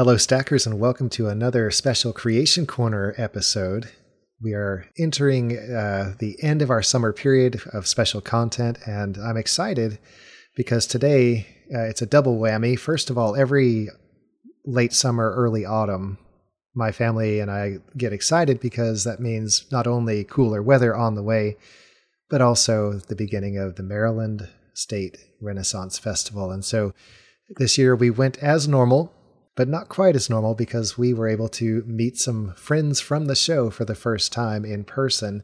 Hello, Stackers, and welcome to another special Creation Corner episode. We are entering uh, the end of our summer period of special content, and I'm excited because today uh, it's a double whammy. First of all, every late summer, early autumn, my family and I get excited because that means not only cooler weather on the way, but also the beginning of the Maryland State Renaissance Festival. And so this year we went as normal, but not quite as normal because we were able to meet some friends from the show for the first time in person.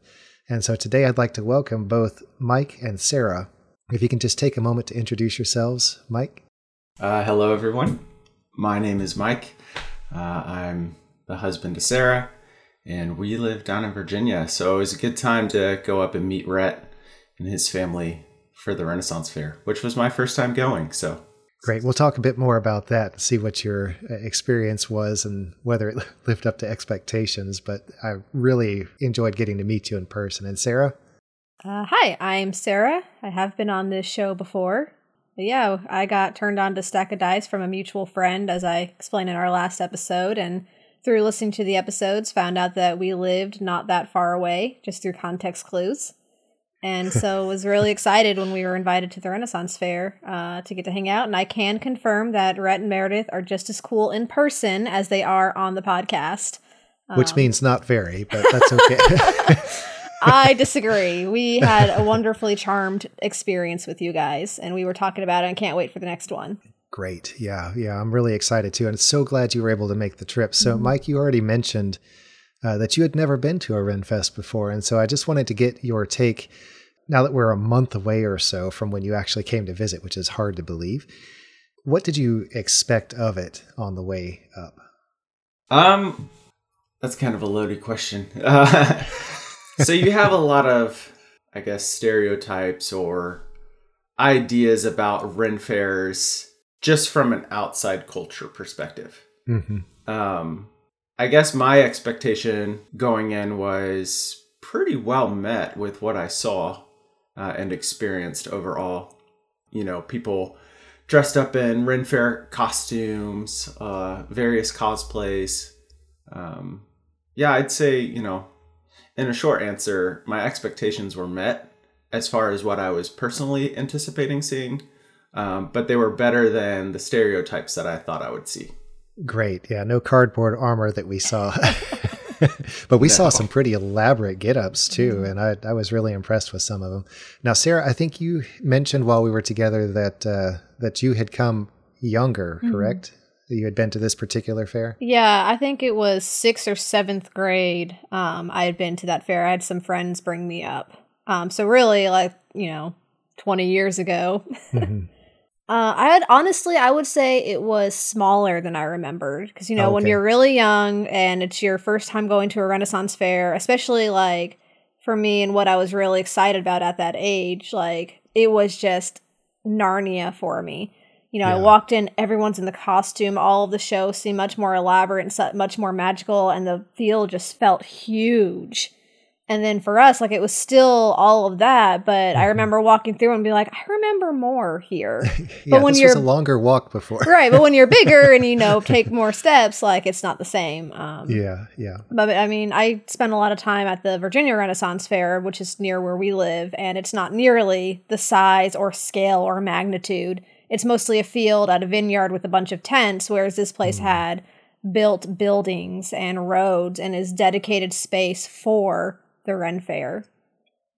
And so today I'd like to welcome both Mike and Sarah. If you can just take a moment to introduce yourselves, Mike. Uh, hello, everyone. My name is Mike. Uh, I'm the husband to Sarah, and we live down in Virginia. So it was a good time to go up and meet Rhett and his family for the Renaissance Fair, which was my first time going. So great. We'll talk a bit more about that, and see what your uh, experience was and whether it lived up to expectations. But I really enjoyed getting to meet you in person. And Sarah? Uh, hi, I'm Sarah. I have been on this show before. But yeah, I got turned on to Stack of Dice from a mutual friend, as I explained in our last episode, and through listening to the episodes, found out that we lived not that far away, just through context clues. And so was really excited when we were invited to the Renaissance Fair uh, to get to hang out. And I can confirm that Rhett and Meredith are just as cool in person as they are on the podcast. Which um, means not very, but that's okay. I disagree. We had a wonderfully charmed experience with you guys, and we were talking about it and can't wait for the next one. Great. Yeah. Yeah. I'm really excited too. And so glad you were able to make the trip. So, mm-hmm. Mike, you already mentioned uh, that you had never been to a Renfest before. And so I just wanted to get your take now that we're a month away or so from when you actually came to visit, which is hard to believe. What did you expect of it on the way up? Um, that's kind of a loaded question. Uh, so you have a lot of, I guess, stereotypes or ideas about Ren fairs just from an outside culture perspective. Mm-hmm. Um, I guess my expectation going in was pretty well met with what I saw uh, and experienced overall. You know, people dressed up in Ren Fair costumes, uh, various cosplays. Um, yeah, I'd say, you know, in a short answer, my expectations were met as far as what I was personally anticipating seeing um, but they were better than the stereotypes that I thought I would see. Great, yeah, no cardboard armor that we saw. but we no. saw some pretty elaborate get-ups too, mm-hmm. and I, I was really impressed with some of them. Now, Sarah, I think you mentioned while we were together that uh, that you had come younger, mm-hmm. correct? You had been to this particular fair. Yeah, I think it was sixth or seventh grade. Um, I had been to that fair. I had some friends bring me up. Um, so really, like you know, twenty years ago. Mm-hmm. Uh, I had honestly, I would say it was smaller than I remembered because you know okay. when you're really young and it's your first time going to a Renaissance fair, especially like for me and what I was really excited about at that age, like it was just Narnia for me. You know, yeah. I walked in, everyone's in the costume, all of the shows seemed much more elaborate and much more magical, and the field just felt huge. And then for us, like it was still all of that, but I mm-hmm. remember walking through and be like, I remember more here. yeah, but when you're a longer walk before, right? But when you're bigger and you know take more steps, like it's not the same. Um, yeah, yeah. But I mean, I spent a lot of time at the Virginia Renaissance Fair, which is near where we live, and it's not nearly the size or scale or magnitude. It's mostly a field at a vineyard with a bunch of tents, whereas this place mm. had built buildings and roads and is dedicated space for the Ren Fair.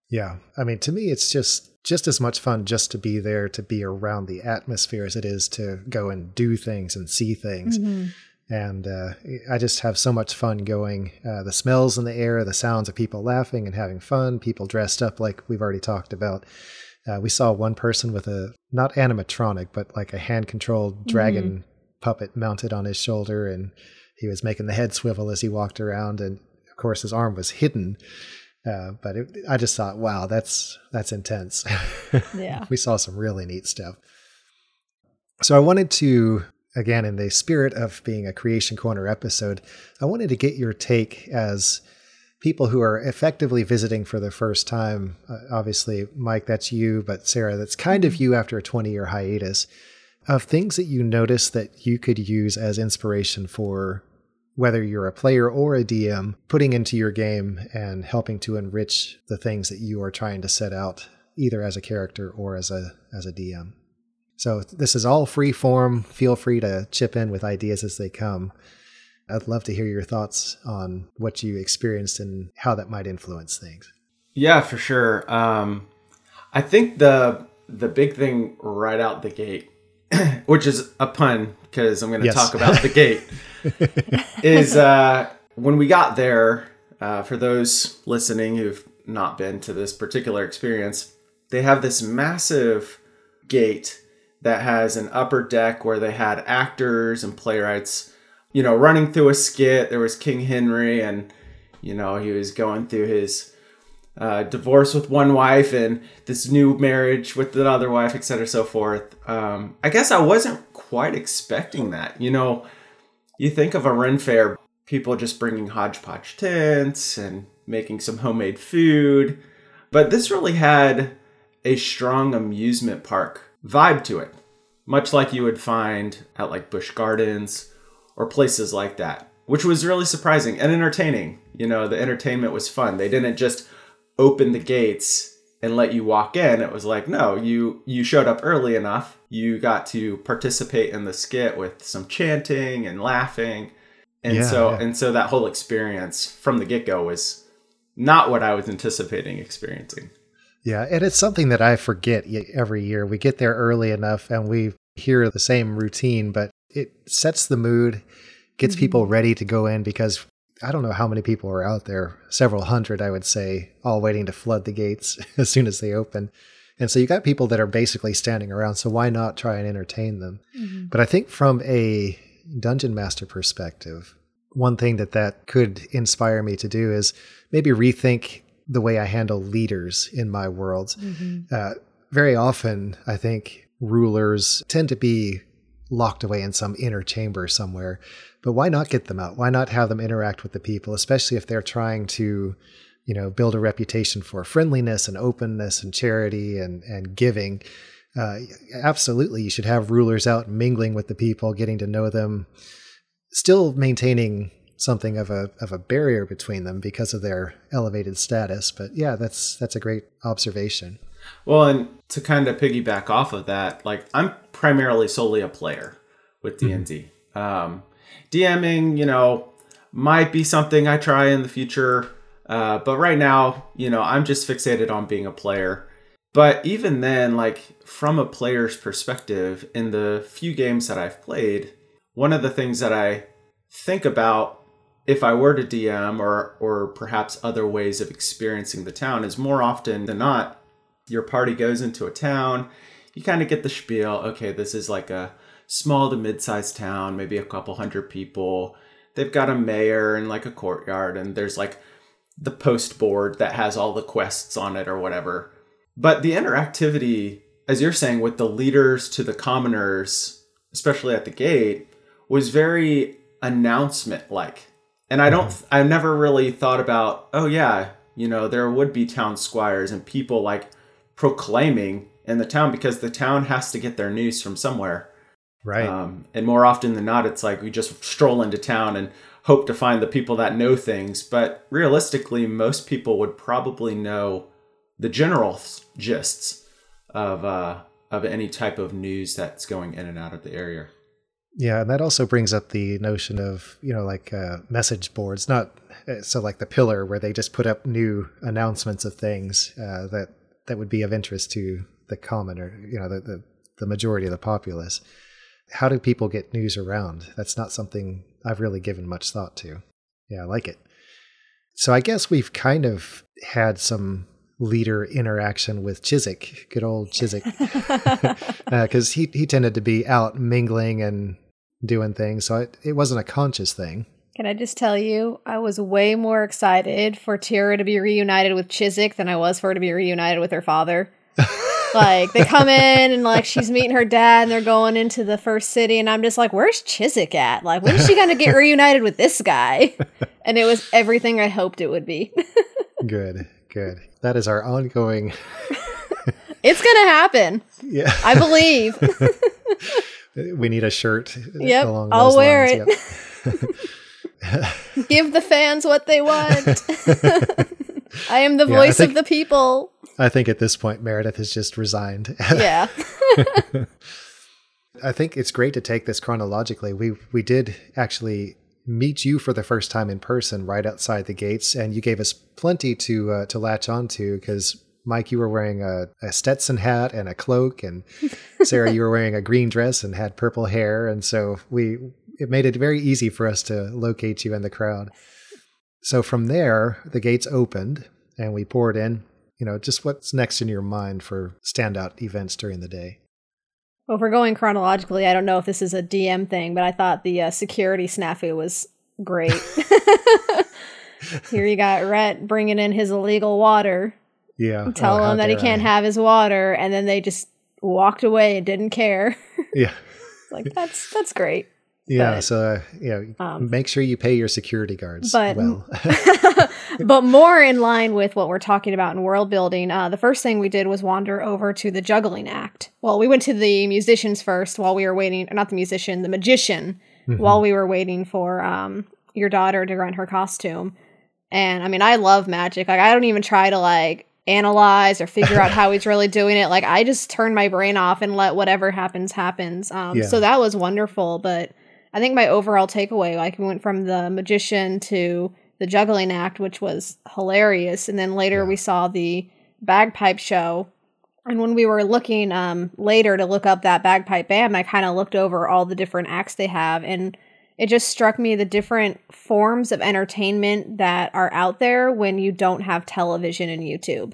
Yeah, I mean, to me, it's just just as much fun just to be there to be around the atmosphere as it is to go and do things and see things. Mm-hmm. And uh, I just have so much fun going. Uh, the smells in the air, the sounds of people laughing and having fun, people dressed up like we've already talked about. Uh, we saw one person with a not animatronic, but like a hand controlled dragon mm-hmm. puppet mounted on his shoulder, and he was making the head swivel as he walked around. And of course, his arm was hidden uh, but it, I just thought, wow, that's that's intense. Yeah, we saw some really neat stuff. So I wanted to, again, in the spirit of being a Creation Corner episode, I wanted to get your take as people who are effectively visiting for the first time. Uh, obviously, Mike, that's you, but Sarah, that's kind of mm-hmm. you after a 20 year hiatus. of things that you notice that you could use as inspiration for whether you're a player or a DM, putting into your game and helping to enrich the things that you are trying to set out, either as a character or as a as a DM. So this is all free form. Feel free to chip in with ideas as they come. I'd love to hear your thoughts on what you experienced and how that might influence things. Yeah, for sure. Um, I think the the big thing right out the gate, which is a pun because I'm going to yes. talk about the gate, is uh, when we got there. Uh, for those listening who've not been to this particular experience, they have this massive gate that has an upper deck where they had actors and playwrights you know, running through a skit. There was King Henry, and you know, he was going through his uh, divorce with one wife and this new marriage with another wife, etc., so forth. Um, I guess I wasn't quite expecting that. You know, you think of a Ren fair, people just bringing hodgepodge tents and making some homemade food, but this really had a strong amusement park vibe to it, much like you would find at like Busch Gardens or places like that, which was really surprising and entertaining. You know, the entertainment was fun. They didn't just open the gates and let you walk in. It was like, no, you you showed up early enough. You got to participate in the skit with some chanting and laughing. And yeah, so yeah. and so that whole experience from the get-go was not what I was anticipating experiencing. Yeah, and it's something that I forget every year. We get there early enough and we hear the same routine, but it sets the mood, gets mm-hmm. people ready to go in because I don't know how many people are out there, several hundred, I would say, all waiting to flood the gates as soon as they open. And so you got people that are basically standing around. So why not try and entertain them? Mm-hmm. But I think from a dungeon master perspective, one thing that that could inspire me to do is maybe rethink the way I handle leaders in my world. Mm-hmm. Uh, very often, I think rulers tend to be locked away in some inner chamber somewhere. But why not get them out? Why not have them interact with the people, especially if they're trying to, you know, build a reputation for friendliness and openness and charity and and giving. Uh, absolutely, you should have rulers out mingling with the people, getting to know them, still maintaining something of a of a barrier between them because of their elevated status. But yeah, that's that's a great observation. Well, and to kind of piggyback off of that, like I'm primarily solely a player with D and D. Um, DMing, you know, might be something I try in the future, uh, but right now, you know, I'm just fixated on being a player. But even then, like from a player's perspective, in the few games that I've played, one of the things that I think about if I were to DM or or perhaps other ways of experiencing the town is more often than not your party goes into a town, you kind of get the spiel. Okay, this is like a small to mid-sized town, maybe a couple hundred people. They've got a mayor and like a courtyard, and there's like the post board that has all the quests on it or whatever. But the interactivity, as you're saying, with the leaders to the commoners, especially at the gate, was very announcement like. And I don't, mm-hmm. I never really thought about, oh yeah, you know, there would be town squires and people like proclaiming in the town because the town has to get their news from somewhere. Right. Um, and more often than not, it's like we just stroll into town and hope to find the people that know things. But realistically, most people would probably know the general gists of uh, of any type of news that's going in and out of the area. Yeah, and that also brings up the notion of you know like uh, message boards, not uh, so like the pillar where they just put up new announcements of things uh, that that would be of interest to the common or you know the, the, the majority of the populace. How do people get news around? That's not something I've really given much thought to. Yeah, I like it. So I guess we've kind of had some leader interaction with Chiswick, good old Chiswick, because uh, he he tended to be out mingling and doing things, so it, it wasn't a conscious thing. Can I just tell you, I was way more excited for Tira to be reunited with Chiswick than I was for her to be reunited with her father. like they come in and like she's meeting her dad and they're going into the first city and I'm just like, where's Chiswick at? Like when is she gonna get reunited with this guy? And it was everything I hoped it would be. good, good. That is our ongoing It's gonna happen. Yeah. I believe. we need a shirt. Yep, I'll wear lines. it. Yep. Give the fans what they want. I am the yeah, voice think, of the people. I think at this point Meredith has just resigned. Yeah. I think it's great to take this chronologically. We we did actually meet you for the first time in person right outside the gates, and you gave us plenty to uh, to latch onto because Mike, you were wearing a, a, Stetson hat and a cloak, and Sarah, you were wearing a green dress and had purple hair, and so we it made it very easy for us to locate you in the crowd. So from there, the gates opened and we poured in. You know, just what's next in your mind for standout events during the day? Well, if we're going chronologically, I don't know if this is a DM thing, but I thought the uh, security snafu was great. Here you got Rhett bringing in his illegal water. Yeah. Tell oh, him that he can't I. have his water, and then they just walked away and didn't care. Yeah. like that's that's great. Yeah, but, so uh, yeah, um, make sure you pay your security guards but, well. but more in line with what we're talking about in world building, uh, the first thing we did was wander over to the juggling act. Well, we went to the musicians first while we were waiting, not the musician, the magician, mm-hmm. while we were waiting for um, your daughter to rent her costume. And I mean, I love magic. Like, I don't even try to like analyze or figure out how he's really doing it. Like, I just turn my brain off and let whatever happens happens. Um, yeah. So that was wonderful, but I think my overall takeaway, like we went from the magician to the juggling act, which was hilarious, and then later yeah. we saw the bagpipe show. And when we were looking um, later to look up that bagpipe band, I kind of looked over all the different acts they have, and it just struck me the different forms of entertainment that are out there when you don't have television and YouTube.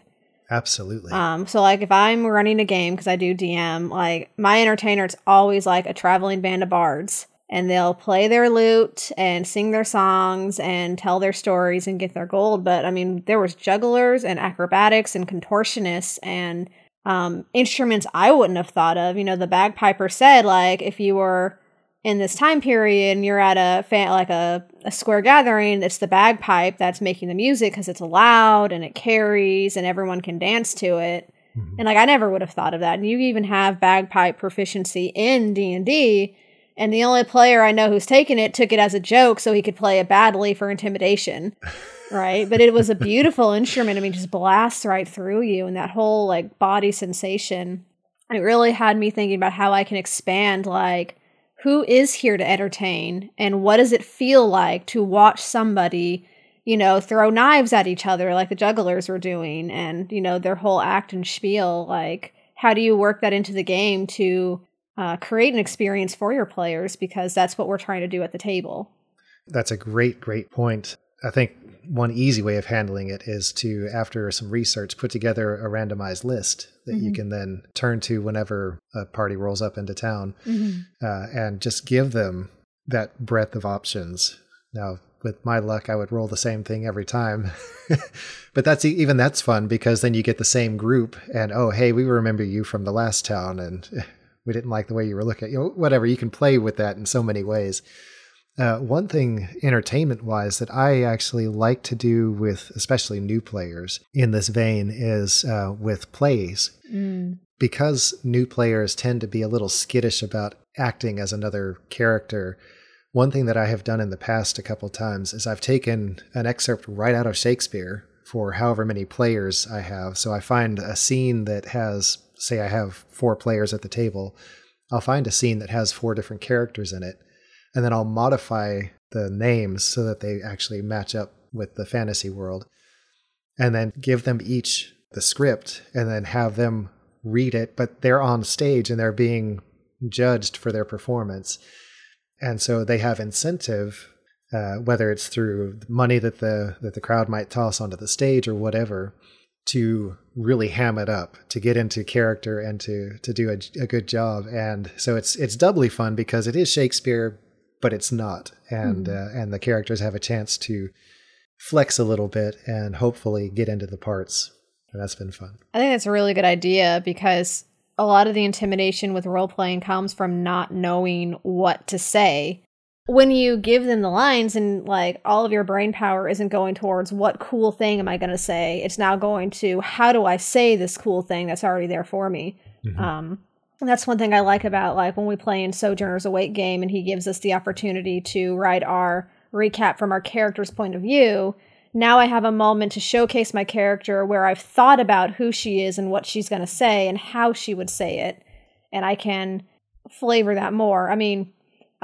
Absolutely. Um, so like if I'm running a game because I do DM, like my entertainer, it's always like a traveling band of bards and they'll play their lute and sing their songs and tell their stories and get their gold. But I mean, there was jugglers and acrobatics and contortionists and um, instruments I wouldn't have thought of. You know, the bagpiper said like if you were in this time period and you're at a fan, like a, a square gathering, it's the bagpipe that's making the music because it's loud and it carries and everyone can dance to it. Mm-hmm. And like I never would have thought of that. And you even have bagpipe proficiency in D and the only player I know who's taken it took it as a joke so he could play it badly for intimidation. right? But it was a beautiful instrument. I mean, just blasts right through you and that whole like body sensation. It really had me thinking about how I can expand like who is here to entertain and what does it feel like to watch somebody, you know, throw knives at each other like the jugglers were doing and, you know, their whole act and spiel like how do you work that into the game to uh, create an experience for your players because that's what we're trying to do at the table. That's a great, great point. I think one easy way of handling it is to, after some research, put together a randomized list that mm-hmm. you can then turn to whenever a party rolls up into town mm-hmm. uh, and just give them that breadth of options. Now, with my luck, I would roll the same thing every time. but that's even that's fun because then you get the same group and oh, hey, we remember you from the last town and we didn't like the way you were looking. You know, whatever. You can play with that in so many ways. Uh, one thing, entertainment wise, that I actually like to do with especially new players in this vein is uh, with plays. Mm. Because new players tend to be a little skittish about acting as another character, one thing that I have done in the past a couple times is I've taken an excerpt right out of Shakespeare for however many players I have. So I find a scene that has say I have four players at the table, I'll find a scene that has four different characters in it, and then I'll modify the names so that they actually match up with the fantasy world, and then give them each the script, and then have them read it, but they're on stage and they're being judged for their performance. And so they have incentive, uh, whether it's through money that the that the crowd might toss onto the stage or whatever, to really ham it up to get into character and to to do a, a, good job. And so it's it's doubly fun because it is shakespeare but it's not. And mm-hmm. uh, and the characters have a chance to flex a little bit and hopefully get into the parts. And that's been fun. I think that's a really good idea because a lot of the intimidation with role playing comes from not knowing what to say when you give them the lines and like all of your brain power isn't going towards what cool thing am I going to say, it's now going to how do I say this cool thing that's already there for me. Mm-hmm. Um, And that's one thing I like about like when we play in Sojourner's Awake game and he gives us the opportunity to write our recap from our character's point of view. Now I have a moment to showcase my character where I've thought about who she is and what she's going to say and how she would say it. And I can flavor that more. I mean,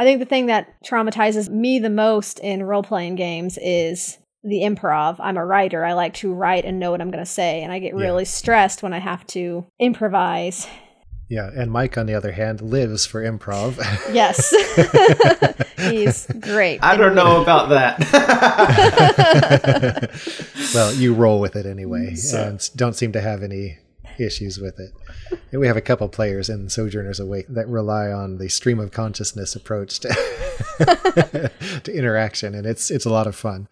I think the thing that traumatizes me the most in role playing games is the improv. I'm a writer. I like to write and know what I'm going to say. And I get really yeah. stressed when I have to improvise yeah, and Mike, on the other hand, lives for improv. Yes, he's great. I don't know about that. well, you roll with it anyway, so. and don't seem to have any issues with it. We have a couple players in Sojourners Awake that rely on the stream of consciousness approach to, to interaction, and it's it's a lot of fun.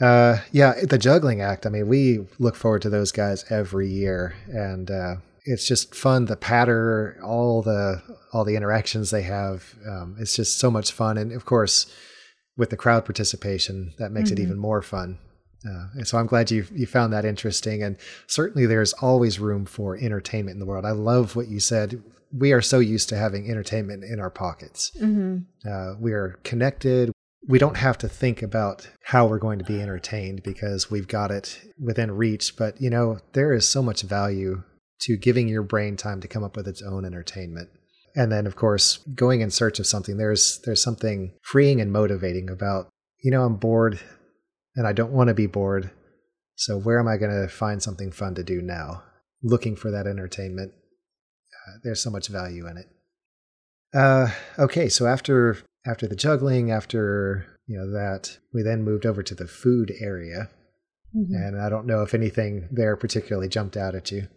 Uh, yeah, the juggling act. I mean, we look forward to those guys every year, and uh, it's just fun. The patter, all the all the interactions they have, um, it's just so much fun. And of course, with the crowd participation, that makes mm-hmm. it even more fun. Uh, and so I'm glad you you found that interesting. And certainly, there's always room for entertainment in the world. I love what you said. We are so used to having entertainment in our pockets. Mm-hmm. Uh, we are connected. We don't have to think about how we're going to be entertained because we've got it within reach. But you know, there is so much value to giving your brain time to come up with its own entertainment. And then of course, going in search of something, there's there's something freeing and motivating about, you know, I'm bored and I don't want to be bored. So where am I going to find something fun to do now? Looking for that entertainment. Uh, there's so much value in it. Uh, okay, so after after the juggling, after you know that, we then moved over to the food area, mm-hmm. and I don't know if anything there particularly jumped out at you.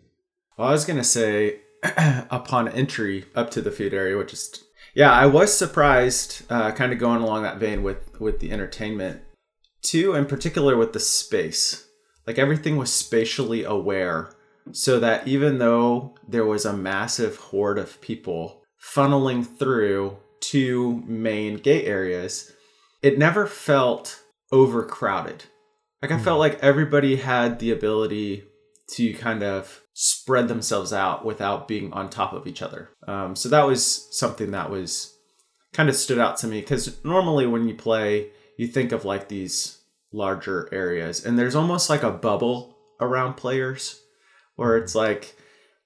Well, I was gonna say, upon entry up to the food area, which is yeah, I was surprised, uh, kind of going along that vein with with the entertainment, too, in particular with the space. Like everything was spatially aware, so that even though there was a massive horde of people funneling through two main gate areas, it never felt overcrowded. Like I felt hmm. like everybody had the ability to kind of spread themselves out without being on top of each other. Um, so that was something that was kind of stood out to me because normally when you play, you think of like these larger areas and there's almost like a bubble around players where it's mm-hmm. like,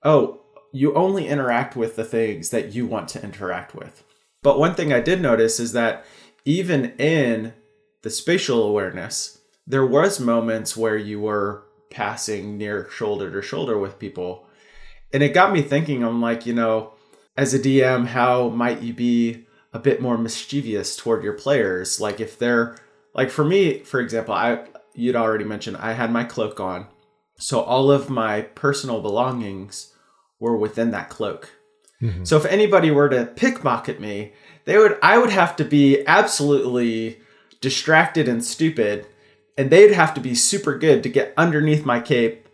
oh, you only interact with the things that you want to interact with. But one thing I did notice is that even in the spatial awareness, there was moments where you were passing near shoulder to shoulder with people. And it got me thinking, I'm like, you know, as a DM, how might you be a bit more mischievous toward your players? Like if they're like for me, for example, I you'd already mentioned I had my cloak on. So all of my personal belongings were within that cloak. Mm-hmm. So if anybody were to pickpocket me, they would I would have to be absolutely distracted and stupid and they'd have to be super good to get underneath my cape,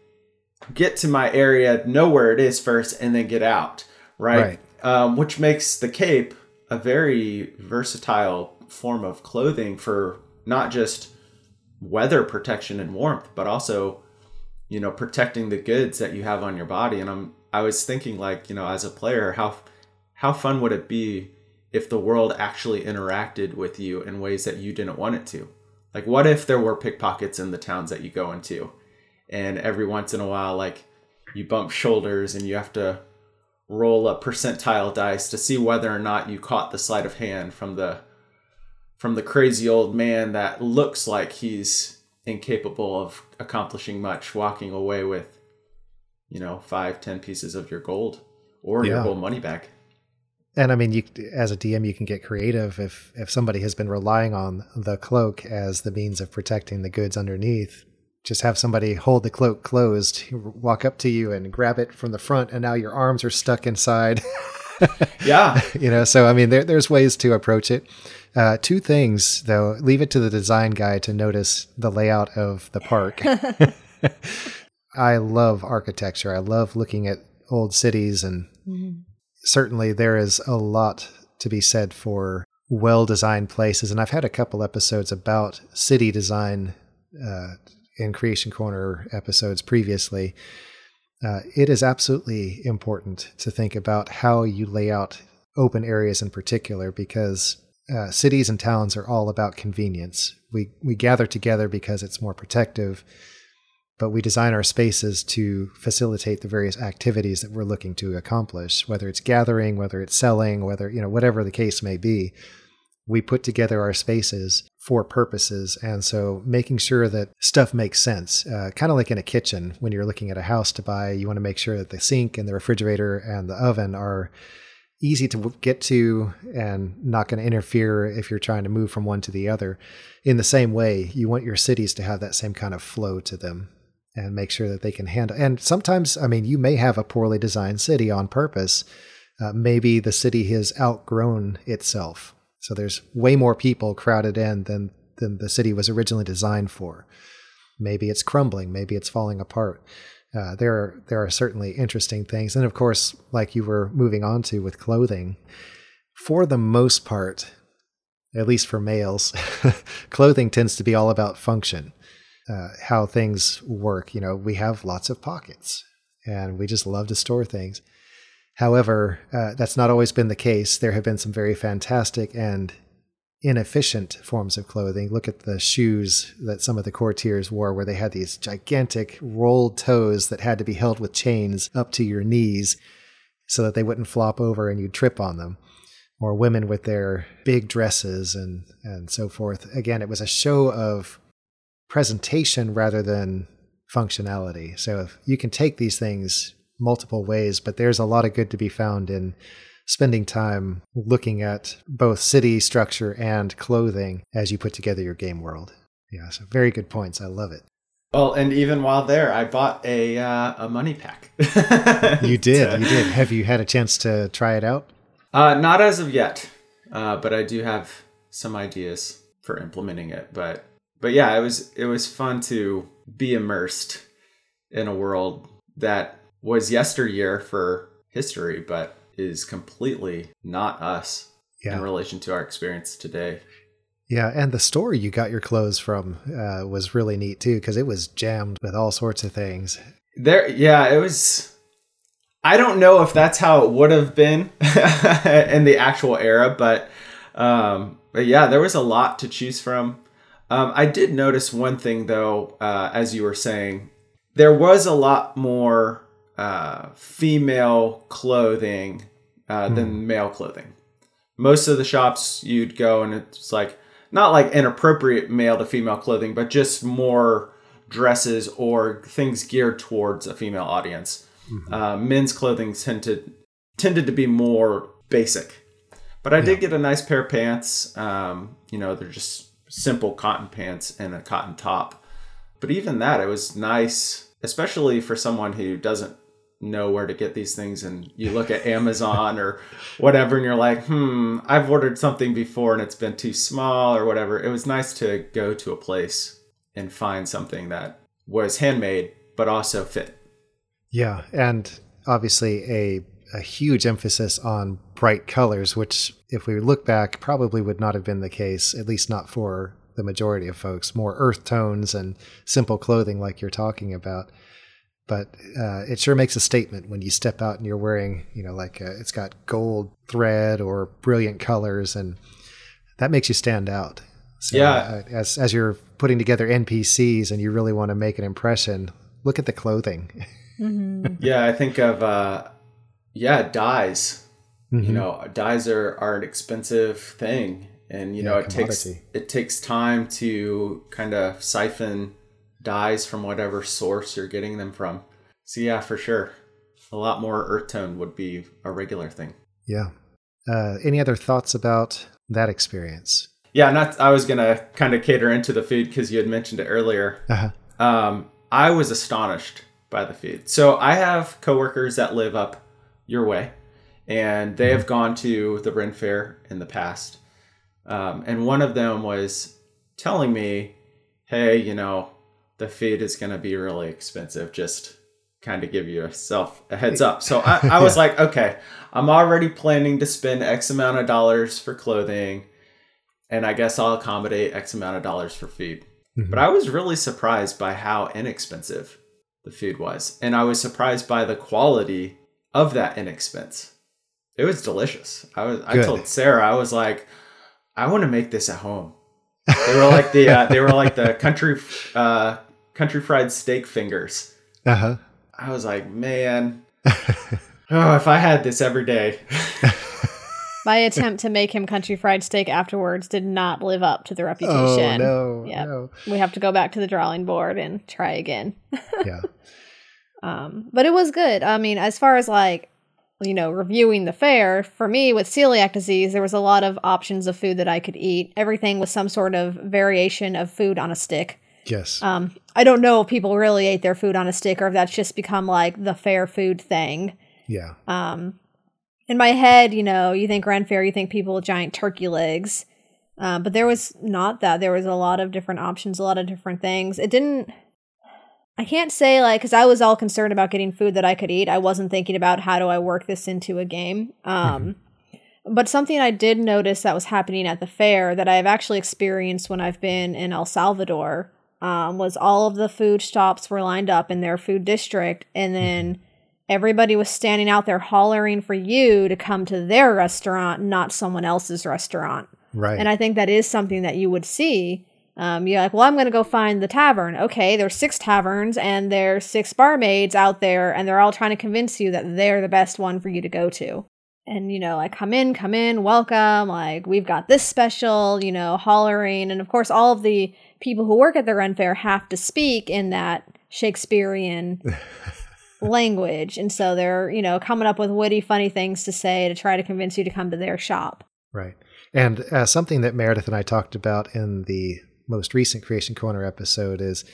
get to my area, know where it is first, and then get out. Right. right. Um, which makes the cape a very versatile form of clothing for not just weather protection and warmth, but also, you know, protecting the goods that you have on your body. And I'm I was thinking like, you know, as a player, how how fun would it be if the world actually interacted with you in ways that you didn't want it to? Like, what if there were pickpockets in the towns that you go into, and every once in a while, like, you bump shoulders and you have to roll a percentile dice to see whether or not you caught the sleight of hand from the from the crazy old man that looks like he's incapable of accomplishing much, walking away with, you know, five, ten pieces of your gold or yeah. your whole money back. And I mean, you as a DM, you can get creative if if somebody has been relying on the cloak as the means of protecting the goods underneath. Just have somebody hold the cloak closed, walk up to you and grab it from the front, and now your arms are stuck inside. yeah, you know. So I mean, there, there's ways to approach it. Uh, two things though. Leave it to the design guy to notice the layout of the park. I love architecture. I love looking at old cities and. Mm-hmm certainly there is a lot to be said for well designed places. And I've had a couple episodes about city design uh, in Creation Corner episodes previously. uh, it is absolutely important to think about how you lay out open areas in particular because uh, cities and towns are all about convenience. We we gather together because it's more protective, but we design our spaces to facilitate the various activities that we're looking to accomplish. Whether it's gathering, whether it's selling, whether you know whatever the case may be, we put together our spaces for purposes. And so making sure that stuff makes sense, uh, kind of like in a kitchen, when you're looking at a house to buy, you want to make sure that the sink and the refrigerator and the oven are easy to get to and not going to interfere if you're trying to move from one to the other. In the same way, you want your cities to have that same kind of flow to them and make sure that they can handle. And sometimes, I mean, you may have a poorly designed city on purpose. Uh, maybe the city has outgrown itself so there's way more people crowded in than than the city was originally designed for. Maybe it's crumbling, maybe it's falling apart. Uh, there are there are certainly interesting things, and of course, like you were moving on to with clothing, for the most part, at least for males, clothing tends to be all about function, uh, how things work. You know, we have lots of pockets, and we just love to store things. However, uh, that's not always been the case. There have been some very fantastic and inefficient forms of clothing. Look at the shoes that some of the courtiers wore, where they had these gigantic rolled toes that had to be held with chains up to your knees so that they wouldn't flop over and you'd trip on them. Or women with their big dresses and, and so forth. Again, it was a show of presentation rather than functionality. So if you can take these things multiple ways, but there's a lot of good to be found in spending time looking at both city structure and clothing as you put together your game world. Yeah, so very good points. I love it. Well, and even while there, I bought a uh, a money pack. you did, you did. Have you had a chance to try it out? Uh, not as of yet, uh, but I do have some ideas for implementing it. But but yeah, it was it was fun to be immersed in a world that was yesteryear for history, but is completely not us yeah. in relation to our experience today. Yeah, and the store you got your clothes from uh, was really neat too, because it was jammed with all sorts of things. There, yeah, it was. I don't know if that's how it would have been in the actual era, but um, but yeah, there was a lot to choose from. Um, I did notice one thing though, uh, as you were saying, there was a lot more uh, female clothing uh, than hmm. male clothing. Most of the shops you'd go and it's like not like inappropriate male to female clothing, but just more dresses or things geared towards a female audience. Mm-hmm. Uh, men's clothing tended tended to be more basic, but I yeah. did get a nice pair of pants. Um, you know, they're just simple cotton pants and a cotton top. But even that, it was nice, especially for someone who doesn't know where to get these things and you look at Amazon or whatever and you're like, hmm, I've ordered something before and it's been too small or whatever. It was nice to go to a place and find something that was handmade but also fit. Yeah, and obviously a a huge emphasis on bright colors, which if we look back probably would not have been the case, at least not for the majority of folks. More earth tones and simple clothing like you're talking about but uh, it sure makes a statement when you step out and you're wearing, you know, like a, uh, it's got gold thread or brilliant colors, and that makes you stand out. So, yeah. Uh, as as you're putting together NPCs and you really want to make an impression, look at the clothing. Mm-hmm. yeah, I think of uh, yeah dyes. Mm-hmm. You know, dyes are are an expensive thing, and you yeah, know it commodity. takes it takes time to kind of siphon dyes from whatever source you're getting them from. So yeah, for sure, a lot more earth tone would be a regular thing. Yeah. Uh, any other thoughts about that experience? Yeah, not. I was gonna kind of cater into the food because you had mentioned it earlier. Uh-huh. Um, I was astonished by the food. So I have coworkers that live up your way, and they mm-hmm. have gone to the Ren Fair in the past. Um, and one of them was telling me, "Hey, you know, the feed is going to be really expensive. Just kind of give yourself a heads up. So I, I was yeah. like, okay, I'm already planning to spend X amount of dollars for clothing, and I guess I'll accommodate X amount of dollars for food. Mm-hmm. But I was really surprised by how inexpensive the food was, and I was surprised by the quality of that inexpense. It was delicious. I was. I told Sarah, I was like, I want to make this at home. They were like the uh, they were like the country uh, country fried steak fingers. Uh huh. I was like, man, oh, if I had this every day. My attempt to make him country fried steak afterwards did not live up to the reputation. Oh reputation. no, Yep. no. We have to go back to the drawing board and try again. Yeah. Um, but it was good. I mean, as far as like, you know, reviewing the fair, for me with celiac disease, there was a lot of options of food that I could eat. Everything was some sort of variation of food on a stick. Yes. Um, I don't know if people really ate their food on a stick or if that's just become like the fair food thing. yeah. Um, in my head, you know, you think Ren Fair, you think people with giant turkey legs. Uh, but there was not that. There was a lot of different options, a lot of different things. It didn't. I can't say like because I was all concerned about getting food that I could eat. I wasn't thinking about how do I work this into a game. Um, But something I did notice that was happening at the fair that I've actually experienced when I've been in El Salvador um, was all of the food stops were lined up in their food district, and then everybody was standing out there hollering for you to come to their restaurant, not someone else's restaurant. Right. And I think that is something that you would see. Um, you're like, well, I'm going to go find the tavern. Okay, there's six taverns and there's six barmaids out there, and they're all trying to convince you that they're the best one for you to go to. And, you know, like, come in, come in, welcome. Like, we've got this special, you know, hollering. And of course, all of the people who work at the Ren Fair have to speak in that Shakespearean language. And so they're, you know, coming up with witty, funny things to say to try to convince you to come to their shop. Right. And uh, something that Meredith and I talked about in the most recent Creation Corner episode is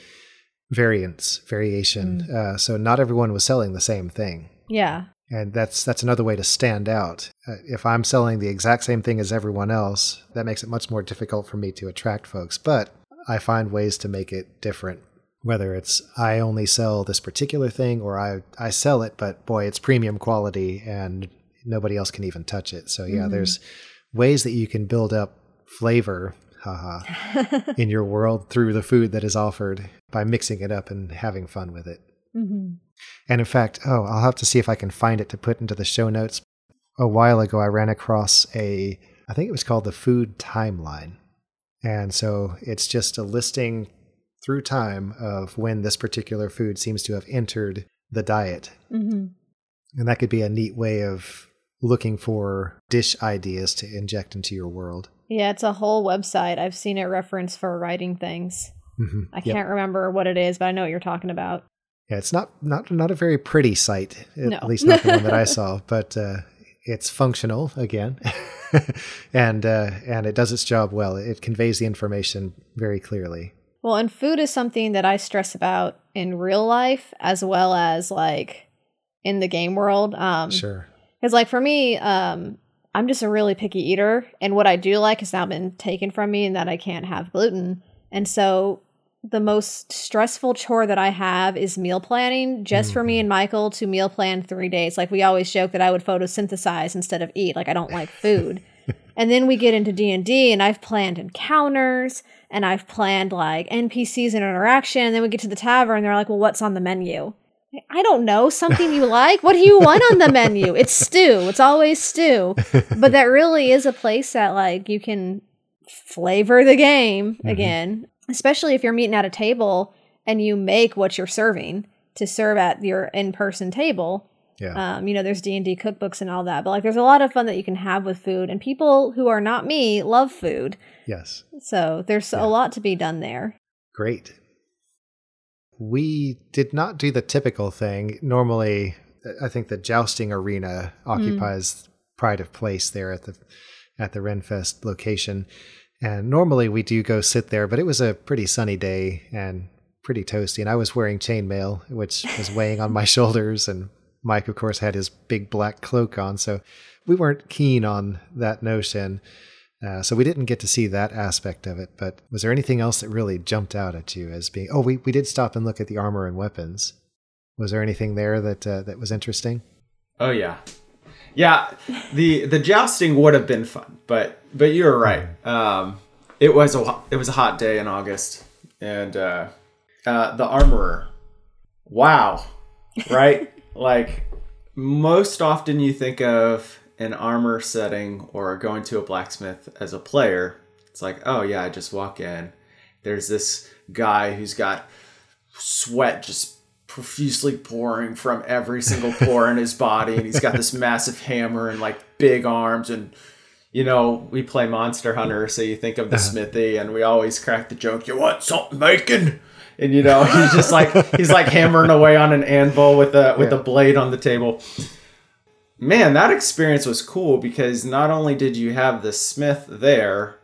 variance, variation. Uh, so not everyone was selling the same thing. Yeah. And that's that's another way to stand out. Uh, if I'm selling the exact same thing as everyone else, that makes it much more difficult for me to attract folks. But I find ways to make it different. Whether it's I only sell this particular thing or I, I sell it, but boy, it's premium quality and nobody else can even touch it. So yeah, there's ways that you can build up flavor, haha, in your world through the food that is offered by mixing it up and having fun with it. Mm-hmm. And in fact, oh, I'll have to see if I can find it to put into the show notes. A while ago, I ran across a, I think it was called the Food Timeline. And so it's just a listing through time of when this particular food seems to have entered the diet. Mm-hmm. And that could be a neat way of looking for dish ideas to inject into your world. Yeah, it's a whole website. I've seen it referenced for writing things. Mhm. I can't remember what it is, but I know what you're talking about. Yeah, it's not not not a very pretty site, at No. least not the one that I saw, but uh, it's functional again, and uh, and it does its job well. It conveys the information very clearly. Well, and food is something that I stress about in real life as well as like in the game world. Um, Sure. Because, like, for me, um, I'm just a really picky eater. And what I do like has now been taken from me, and that I can't have gluten. And so, the most stressful chore that I have is meal planning, just for me mm-hmm. and Michael to meal plan three days. Like, we always joke that I would photosynthesize instead of eat. Like, I don't like food. and then we get into D&D, and I've planned encounters, and I've planned, like, NPCs and interaction. And then we get to the tavern, and they're like, well, what's on the menu? I don't know, something you like? What do you want on the menu? It's stew. It's always stew. But that really is a place that like you can flavor the game again, especially if you're meeting at a table and you make what you're serving to serve at your in-person table. Yeah. Um, you know, there's D&D cookbooks and all that, but like there's a lot of fun that you can have with food and people who are not me love food. yes. So there's Yeah. a lot to be done there. Great. We did not do the typical thing. Normally, I think the jousting arena hmm. occupies pride of place there at the at the Renfest location. And normally we do go sit there, but it was a pretty sunny day and pretty toasty. And I was wearing chainmail, which was weighing on my shoulders. And Mike, of course, had his big black cloak on. So we weren't keen on that notion. Uh, so we didn't get to see that aspect of it. But was there anything else that really jumped out at you as being? Oh, we, we did stop and look at the armor and weapons. Was there anything there that uh, that was interesting? Oh yeah, yeah. The the jousting would have been fun, but but you're right. Um, it was a it was a hot day in August, and uh, uh, the armorer wow, right? like most often you think of an armor setting or going to a blacksmith as a player. It's like, oh yeah, I just walk in. There's this guy who's got sweat just profusely pouring from every single pore in his body and he's got this massive hammer and like big arms and you know we play monster hunter so you think of the uh-huh. smithy and we always crack the joke you want something bacon and you know he's just like he's like hammering away on an anvil with a with yeah. a blade on the table man that experience was cool because not only did you have the smith there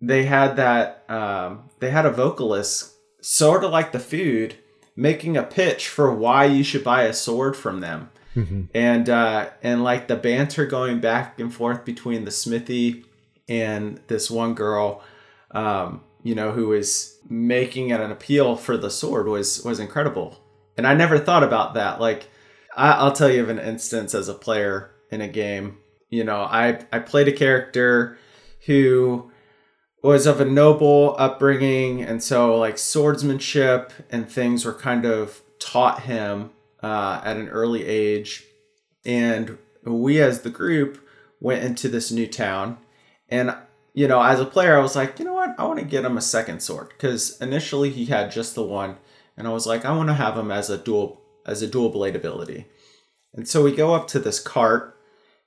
they had that um, they had a vocalist sort of like the food making a pitch for why you should buy a sword from them. Mm-hmm. And uh, and like the banter going back and forth between the smithy and this one girl, um, you know, who was making an appeal for the sword was was incredible. And I never thought about that. Like, I, I'll tell you of an instance as a player in a game. You know, I I played a character who was of a noble upbringing, and so like swordsmanship and things were kind of taught him uh, at an early age. And we, as the group, went into this new town, and you know, as a player, I was like, you know what, I want to get him a second sword because initially he had just the one, and I was like, I want to have him as a dual as a dual blade ability. And so we go up to this cart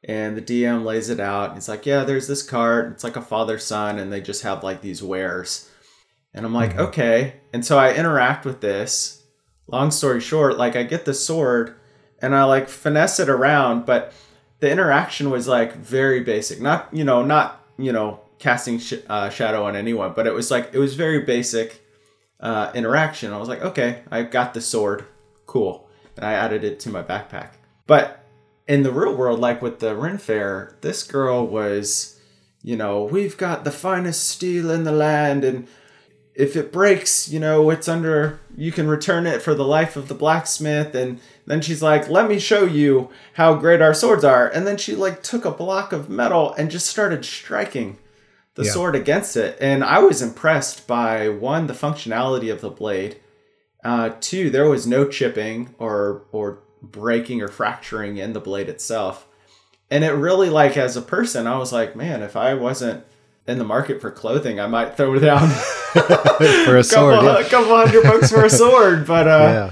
and the DM lays it out. And it's like, yeah, there's this cart. It's like a father son, and they just have like these wares. And I'm like, mm-hmm. okay. And so I interact with this. Long story short, like I get the sword and I like finesse it around, but the interaction was like very basic. Not, you know, not, you know, casting sh- uh, shadow on anyone, but it was like, it was very basic uh, interaction. I was like, okay, I've got the sword. Cool. And I added it to my backpack. But in the real world, like with the Ren Fair, this girl was, you know, we've got the finest steel in the land, and if it breaks, you know, it's under, you can return it for the life of the blacksmith. And then she's like, let me show you how great our swords are. And then she like took a block of metal and just started striking the yeah. sword against it. And I was impressed by one, the functionality of the blade. Uh, two, there was no chipping or or breaking or fracturing in the blade itself. And it really like as a person, I was like, man, if I wasn't in the market for clothing, I might throw down for a sword, couple, yeah. a couple hundred bucks for a sword. But uh, yeah,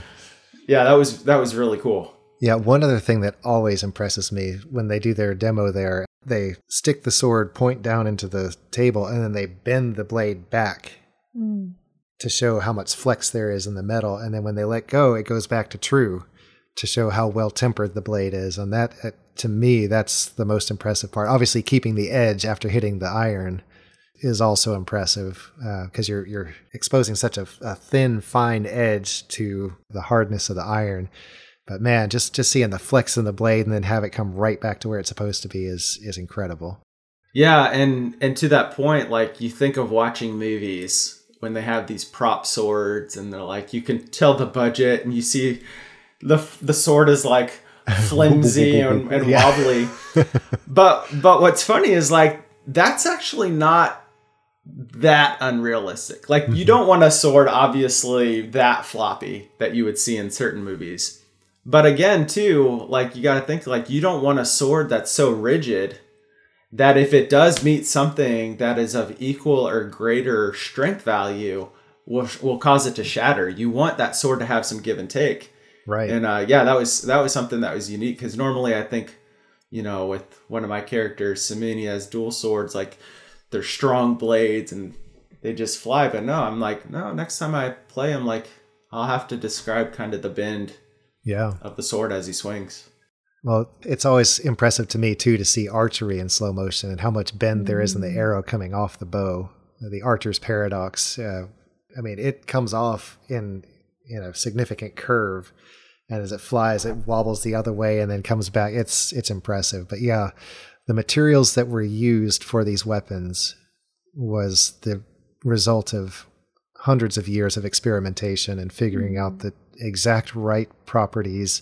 yeah, that was that was really cool. Yeah, one other thing that always impresses me when they do their demo there, they stick the sword point down into the table and then they bend the blade back mm. To show how much flex there is in the metal. And then when they let go, it goes back to true to show how well tempered the blade is. And that, uh, to me, that's the most impressive part. Obviously, keeping the edge after hitting the iron is also impressive because uh, you're you're exposing such a, a, thin, fine edge to the hardness of the iron. But man, just just seeing the flex in the blade and then have it come right back to where it's supposed to be is is incredible. Yeah, and and to that point, like you think of watching movies when they have these prop swords and they're like you can tell the budget and you see the the sword is like flimsy and, and wobbly. but but what's funny is like that's actually not that unrealistic. Like mm-hmm. you don't want a sword obviously that floppy that you would see in certain movies. But again, too, like you got to think like you don't want a sword that's so rigid that if it does meet something that is of equal or greater strength value will will cause it to shatter. You want that sword to have some give and take. Right. And uh, yeah, that was that was something that was unique because normally I think, you know, with one of my characters, Samini has dual swords, like they're strong blades and they just fly. But no, I'm like, no. Next time I play i'm like I'll have to describe kind of the bend, yeah, of the sword as he swings. Well, it's always impressive to me too to see archery in slow motion and how much bend there is in the mm. arrow coming off the bow. The archer's paradox. Uh, I mean, it comes off in in a significant curve and as it flies it wobbles the other way and then comes back it's it's impressive but yeah the materials that were used for these weapons was the result of hundreds of years of experimentation and figuring mm-hmm. out the exact right properties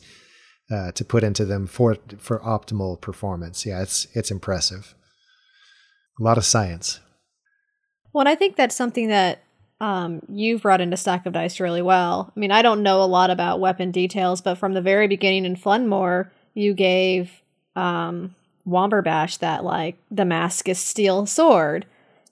uh, to put into them for for optimal performance yeah it's it's impressive a lot of science well i think that's something that um, you've brought into Stack of Dice really well. I mean, I don't know a lot about weapon details, but from the very beginning in Floodmore, you gave um, Womberbash that like Damascus steel sword.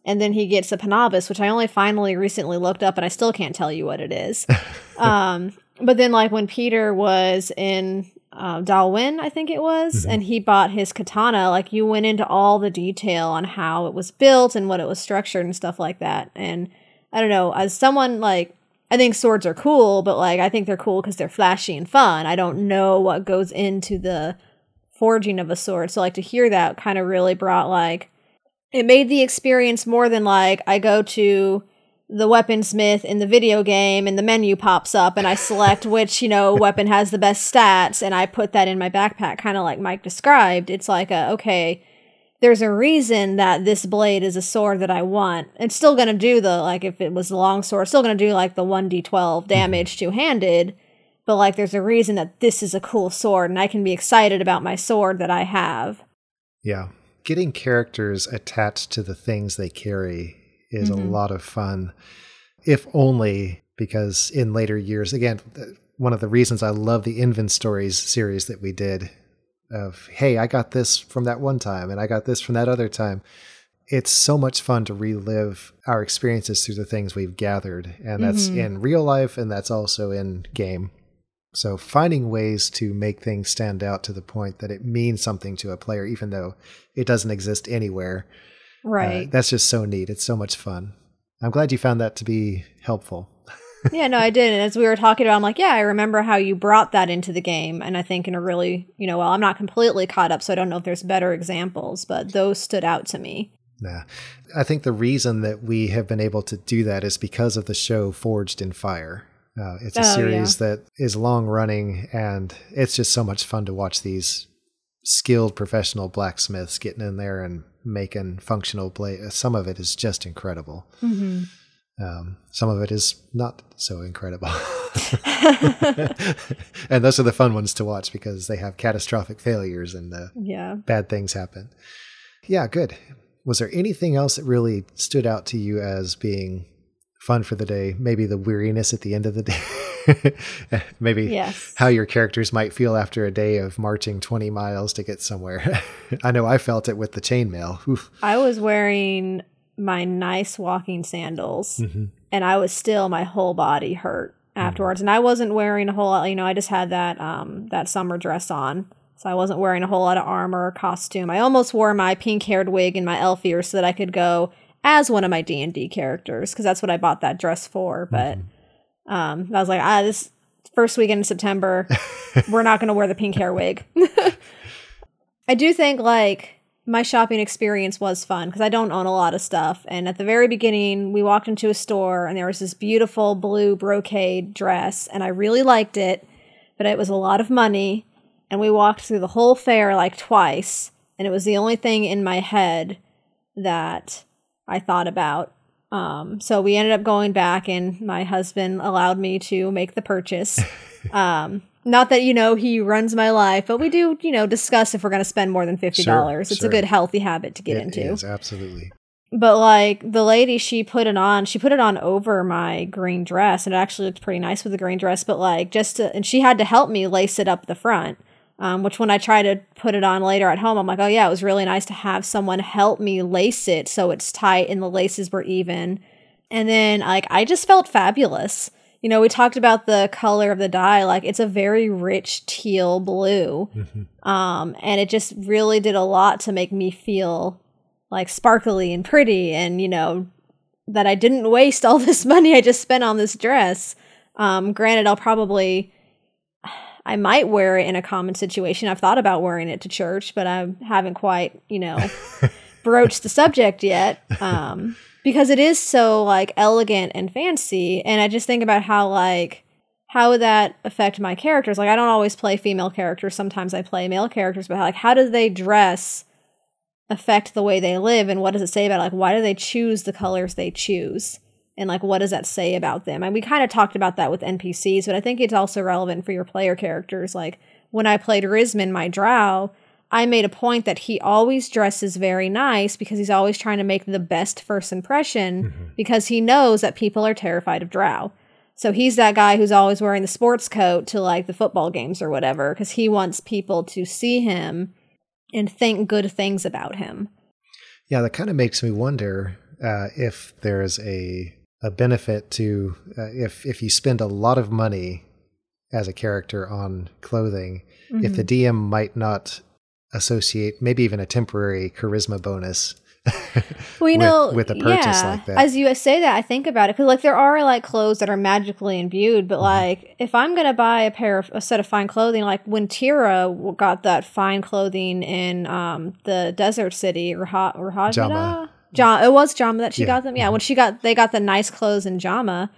And then he gets a Panabus, which I only finally recently looked up and I still can't tell you what it is. um, but then, like, when Peter was in uh, Dalwyn, I think it was, mm-hmm. and he bought his katana, like, you went into all the detail on how it was built and what it was structured and stuff like that. And I don't know, as someone like, I think swords are cool, but like, I think they're cool because they're flashy and fun. I don't know what goes into the forging of a sword. So like to hear that kind of really brought like it made the experience more than like I go to the weaponsmith in the video game and the menu pops up and I select which, you know, weapon has the best stats and I put that in my backpack kind of like Mike described. It's like a okay, there's a reason that this blade is a sword that I want. It's still going to do the like if it was a long sword, it's still going to do like the 1d12 mm-hmm. damage two-handed but like there's a reason that this is a cool sword and I can be excited about my sword that I have. Yeah. Getting characters attached to the things they carry is mm-hmm. a lot of fun, if only because in later years, again, one of the reasons I love the Invent Stories series that we did of, hey, I got this from that one time and I got this from that other time. It's so much fun to relive our experiences through the things we've gathered. And that's mm-hmm. in real life and that's also in game. So finding ways to make things stand out to the point that it means something to a player, even though it doesn't exist anywhere. Uh, right. Uh, that's just so neat. It's so much fun. I'm glad you found that to be helpful. yeah, no, I did. And as we were talking about, I'm like, yeah, I remember how you brought that into the game. And I think in a really, you know, well, I'm not completely caught up, so I don't know if there's better examples, but those stood out to me. Yeah. I think the reason that we have been able to do that is because of the show Forged in Fire. Uh, it's a oh, series yeah. that is long running, and it's just so much fun to watch these skilled professional blacksmiths getting in there and making functional play. Some of it is just incredible. Mm-hmm. Um, some of it is not so incredible. and those are the fun ones to watch because they have catastrophic failures and uh, yeah. bad things happen. Yeah, good. Was there anything else that really stood out to you as being fun for the day, maybe the weariness at the end of the day. maybe yes. how your characters might feel after a day of marching 20 miles to get somewhere. I know I felt it with the chainmail. I was wearing my nice walking sandals mm-hmm. and I was still my whole body hurt mm-hmm. afterwards mm-hmm. and I wasn't wearing a whole lot, you know, I just had that um that summer dress on. So I wasn't wearing a whole lot of armor or costume. I almost wore my pink-haired wig and my elf ears so that I could go as one of my D and D characters because that's what I bought that dress for. But mm-hmm. um, I was like, ah, this first weekend in September, we're not going to wear the pink hair wig. I do think like my shopping experience was fun because I don't own a lot of stuff. And at the very beginning, we walked into a store and there was this beautiful blue brocade dress, and I really liked it, but it was a lot of money. And we walked through the whole fair like twice, and it was the only thing in my head that I thought about. Um, so we ended up going back, and my husband allowed me to make the purchase. um, not that you know he runs my life, but we do you know discuss if we're going to spend more than fifty dollars. Sure, it's sure. a good healthy habit to get it into. Is, absolutely. But like the lady, she put it on. She put it on over my green dress, and it actually looked pretty nice with the green dress. But like just to, and she had to help me lace it up the front. Um, which when I try to put it on later at home, I'm like, oh yeah, it was really nice to have someone help me lace it so it's tight and the laces were even. And then like I just felt fabulous. You know, we talked about the color of the dye, like it's a very rich teal blue. Mm-hmm. Um, and it just really did a lot to make me feel like sparkly and pretty and, you know, that I didn't waste all this money I just spent on this dress. Um, granted, I'll probably I might wear it in a common situation. I've thought about wearing it to church, but I haven't quite, you know, broached the subject yet. Um, because it is so like elegant and fancy. And I just think about how like how would that affect my characters? Like I don't always play female characters. Sometimes I play male characters, but like how do they dress affect the way they live and what does it say about like why do they choose the colors they choose? And like what does that say about them and we kind of talked about that with npcs but i think it's also relevant for your player characters like when i played risman my drow I made a point that he always dresses very nice because he's always trying to make the best first impression Mm-hmm. because he knows that people are terrified of Drow. So he's that guy who's always wearing the sports coat to like the football games or whatever because he wants people to see him and think good things about him. Yeah, that kind of makes me wonder uh, if there's a a benefit to uh, if if you spend a lot of money as a character on clothing, if the DM might not associate maybe even a temporary charisma bonus. Well, you with- know, with a purchase yeah, like that. As you say that, I think about it because like there are like clothes that are magically imbued, Mm-hmm. but like if I'm gonna buy a pair of a set of fine clothing, like when Tira got that fine clothing in um the desert city or Rahajada, Jama. Jama, it was Jama that she Yeah. Mm-hmm. got them. Yeah, when she got they got the nice clothes in Jama.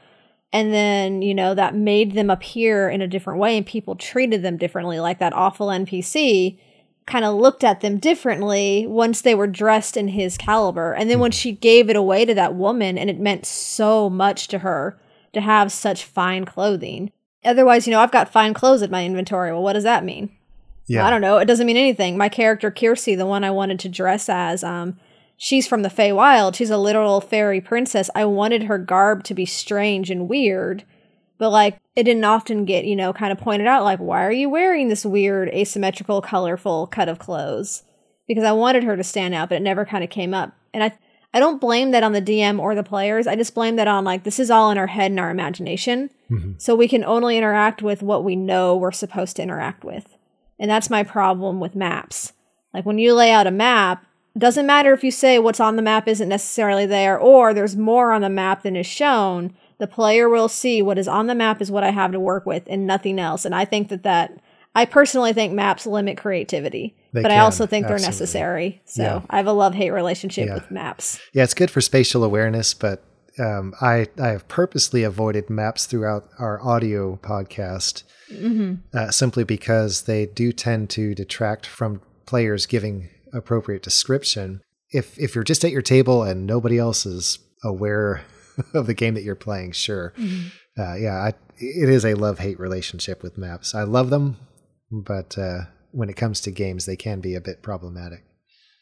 And then, you know, that made them appear in a different way and people treated them differently. Like that awful NPC kind of looked at them differently once they were dressed in his caliber. And then when she gave it away to that woman, and it meant so much to her to have such fine clothing. Otherwise, you know, I've got fine clothes in my inventory. Well, what does that mean? Yeah, I don't know. It doesn't mean anything. My character Kiersey, the one I wanted to dress as, um, she's from the Feywild. She's a literal fairy princess. I wanted her garb to be strange and weird, but like it didn't often get, you know, kind of pointed out like, why are you wearing this weird, asymmetrical, colorful cut of clothes? Because I wanted her to stand out, but it never kind of came up. And I I don't blame that on the DM or the players. I just blame that on like this is all in our head and our imagination. Mm-hmm. So we can only interact with what we know we're supposed to interact with. And that's my problem with maps. Like when you lay out a map, doesn't matter if you say what's on the map isn't necessarily there or there's more on the map than is shown. The player will see what is on the map is what I have to work with and nothing else. And I think that that I personally think maps limit creativity, They but I also think they're necessary. So Yeah. I have a love hate relationship Yeah. with maps. Yeah, it's good for spatial awareness, but um, I I have purposely avoided maps throughout our audio podcast uh, simply because they do tend to detract from players giving appropriate description. If if you're just at your table and nobody else is aware of the game that you're playing, sure, uh, yeah, I, it is a love hate relationship with maps. I love them, but uh, when it comes to games, they can be a bit problematic.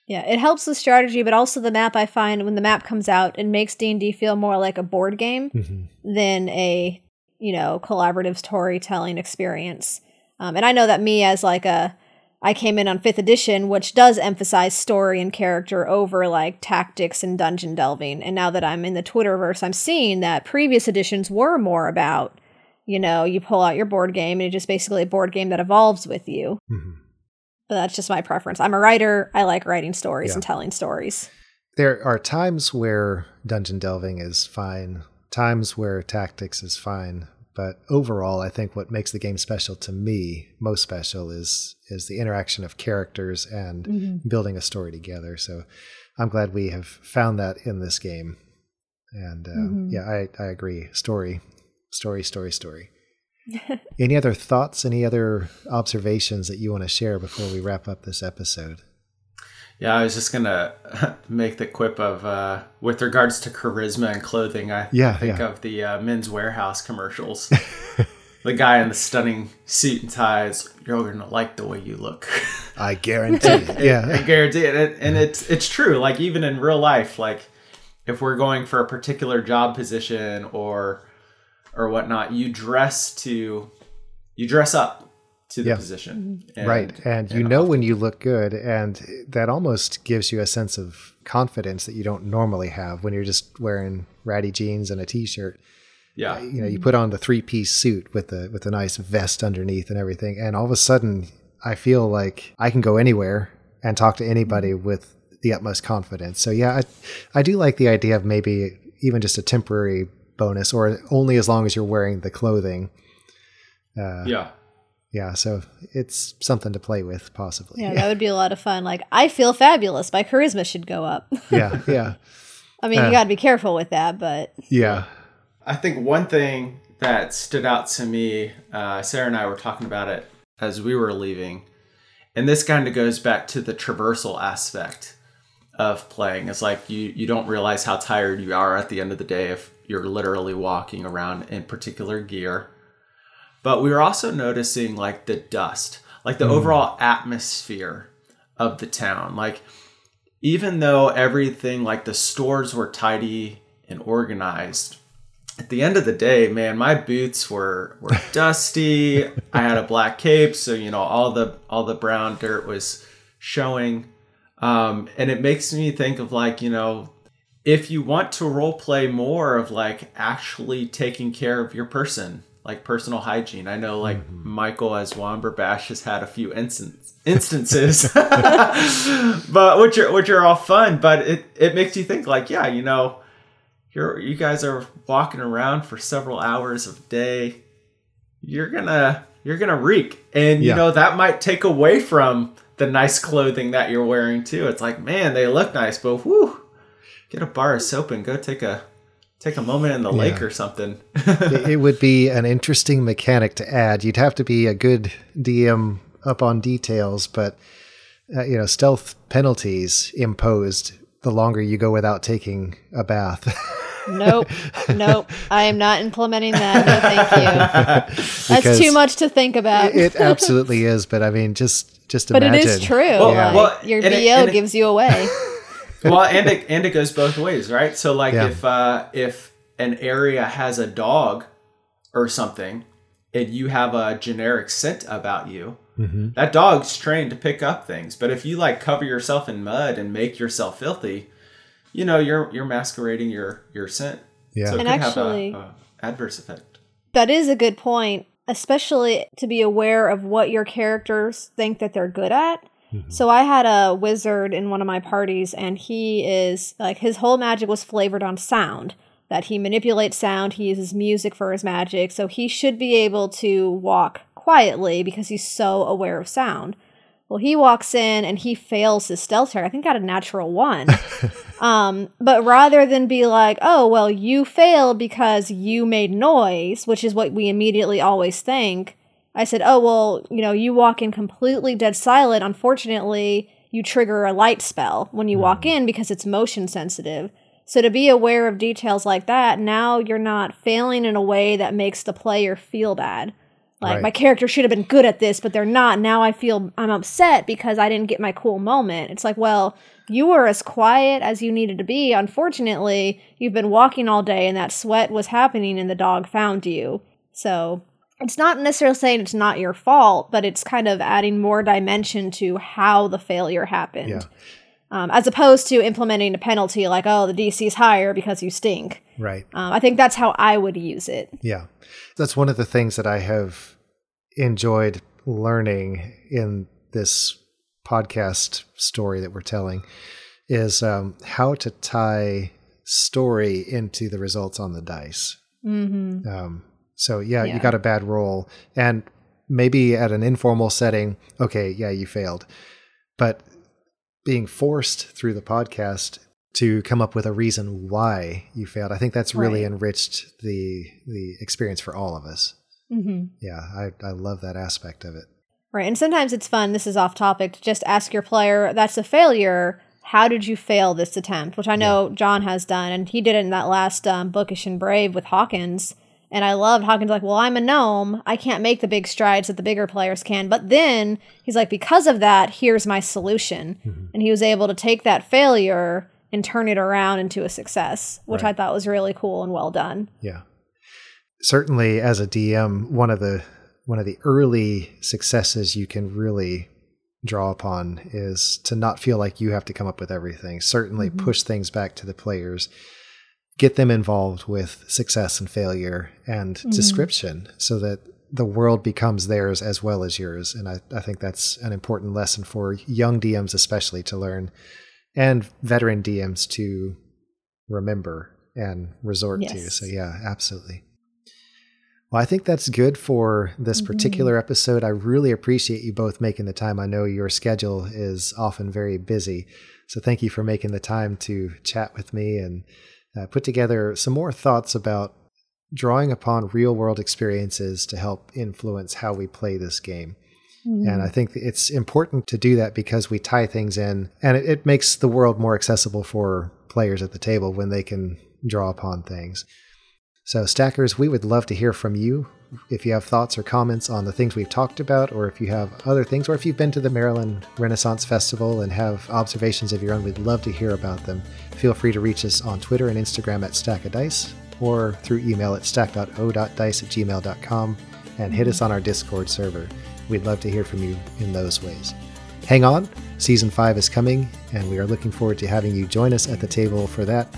Yeah, it helps the strategy, but also the map. I find when the map comes out, it makes D and D feel more like a board game than a you know collaborative storytelling experience. Um, and I know that me as like a I came in on fifth edition, which does emphasize story and character over like tactics and dungeon delving. And now that I'm in the Twitterverse, I'm seeing that previous editions were more about you know you pull out your board game and it's just basically a board game that evolves with you. Mhm. But that's just my preference. I'm a writer. I like writing stories Yeah. and telling stories. There are times where dungeon delving is fine, times where tactics is fine, but overall, I think what makes the game special to me, most special, is is the interaction of characters and building a story together. So I'm glad we have found that in this game. And uh, yeah, I, I agree. Story, story, story, story. any other thoughts? Any other observations that you want to share before we wrap up this episode? Yeah, I was just gonna make the quip of uh, with regards to charisma and clothing. I Yeah, think yeah. of the uh, Men's Wearhouse commercials. the guy in the stunning suit and ties. You're gonna like the way you look. I guarantee. it. Yeah, I guarantee it. And, and it's it's true. Like even in real life, like if we're going for a particular job position or or whatnot, you dress to you dress up to the Yeah. position. Mm-hmm. And- right. And you and know when you look good, and that almost gives you a sense of confidence that you don't normally have when you're just wearing ratty jeans and a t-shirt. Yeah. Uh, you know, you mm-hmm. put on the three-piece suit with the with a nice vest underneath and everything, and all of a sudden, I feel like I can go anywhere and talk to anybody mm-hmm. with the utmost confidence. So yeah, I, I do like the idea of maybe even just a temporary bonus, or only as long as you're wearing the clothing. Uh, Yeah. Yeah, so it's something to play with, possibly. Yeah, that would be a lot of fun. Like, I feel fabulous. My charisma should go up. yeah, yeah, I mean, Uh. you got to be careful with that, but yeah. I think one thing that stood out to me, uh, Sarah and I were talking about it as we were leaving, and this kind of goes back to the traversal aspect of playing. It's like you you don't realize how tired you are at the end of the day if you're literally walking around in particular gear. But we were also noticing like the dust, like the overall atmosphere of the town. Like even though everything like the stores were tidy and organized, at the end of the day, man, my boots were were dusty. I had a black cape, so you know all the all the brown dirt was showing. Um, and it makes me think of like you know if you want to role play more of like actually taking care of your person like personal hygiene. I know like mm-hmm. michael as Womberbash has had a few instance, instances. But which are which are all fun but it it makes you think like yeah you know you're you guys are walking around for several hours of day. You're gonna you're gonna reek. And you know that might take away from the nice clothing that you're wearing too. It's like man they look nice but whoo get a bar of soap and go take a take a moment in the yeah. lake or something. it would be an interesting mechanic to add. You'd have to be a good DM up on details, but uh, you know, stealth penalties imposed the longer you go without taking a bath. nope, nope. I am not implementing that. No, thank you. That's too much to think about. it absolutely is, but I mean, just just but imagine. it is true. Well, yeah. well, your BO it, gives it, you away well, and it and it goes both ways, right? So like yeah. if uh, if an area has a dog or something, and you have a generic scent about you, mm-hmm. that dog's trained to pick up things. But if you like cover yourself in mud and make yourself filthy, you know you're you're masquerading your your scent. Yeah, so and actually, a, a adverse effect. That is a good point, especially to be aware of what your characters think that they're good at Mm-hmm. So I had a wizard in one of my parties, and he is like his whole magic was flavored on sound. That he manipulates sound, he uses music for his magic, so he should be able to walk quietly because he's so aware of sound. Well, he walks in and he fails his stealth check. I think got a natural one. um, but rather than be like, oh, well, you failed because you made noise, which is what we immediately always think, I said, "Oh well, you know, you walk in completely dead silent. Unfortunately, you trigger a light spell when you walk hmm. in because it's motion sensitive. So to be aware of details like that, now you're not failing in a way that makes the player feel bad. Like right. my character should have been good at this, but they're not. Now I feel I'm upset because I didn't get my cool moment. It's like, well, you were as quiet as you needed to be. Unfortunately, you've been walking all day and that sweat was happening and the dog found you. So it's not necessarily saying it's not your fault, but it's kind of adding more dimension to how the failure happened. Yeah. Um, as opposed to implementing a penalty like, oh, the DC is higher because you stink. Right. Um, I think that's how I would use it. Yeah. That's one of the things that I have enjoyed learning in this podcast story that we're telling is um, how to tie story into the results on the dice. Mm-hmm. So yeah, yeah. you got a bad roll. And maybe at an informal setting, okay, yeah, you failed. But being forced through the podcast to come up with a reason why you failed, I think that's really right. enriched the the experience for all of us. Mm-hmm. Yeah, I, I love that aspect of it. Right, and sometimes it's fun. This is off topic. To just ask your player, "That's a failure. How did you fail this attempt?" Which I know yeah. John has done, and he did it in that last um, bookish and brave with Hawkins and I loved Hawkins like, well, I'm a gnome. I can't make the big strides that the bigger players can. But then he's like, because of that, here's my solution. Mm-hmm. And he was able to take that failure and turn it around into a success, which right. I thought was really cool and well done. Yeah. Certainly as a DM, one of the one of the early successes you can really draw upon is to not feel like you have to come up with everything. Certainly mm-hmm. push things back to the players get them involved with success and failure and mm-hmm. description so that the world becomes theirs as well as yours. And I, I think that's an important lesson for young DMs, especially to learn, and veteran DMs to remember and resort yes. to. So, yeah, absolutely. Well, I think that's good for this mm-hmm. particular episode. I really appreciate you both making the time. I know your schedule is often very busy. So, thank you for making the time to chat with me and uh, put together some more thoughts about drawing upon real world experiences to help influence how we play this game. Mm-hmm. And I think it's important to do that because we tie things in and it, it makes the world more accessible for players at the table when they can draw upon things. So, Stackers, we would love to hear from you if you have thoughts or comments on the things we've talked about, or if you have other things, or if you've been to the Maryland Renaissance Festival and have observations of your own, we'd love to hear about them. Feel free to reach us on Twitter and Instagram at stackadice or through email at stack.o.dice at gmail.com, and hit us on our Discord server. We'd love to hear from you in those ways. Hang on, season 5 is coming, and we are looking forward to having you join us at the table for that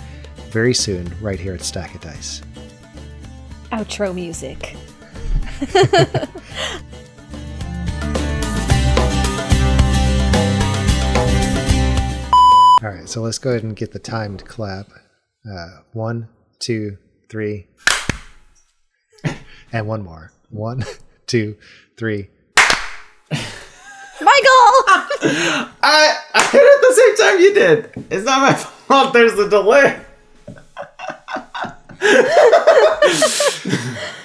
very soon, right here at Stack of Dice. Outro music. All right, so let's go ahead and get the timed clap. Uh, one, two, three, and one more. One, two, three. Michael! I I hit it the same time you did. It's not my fault. There's a delay. ハハハハ!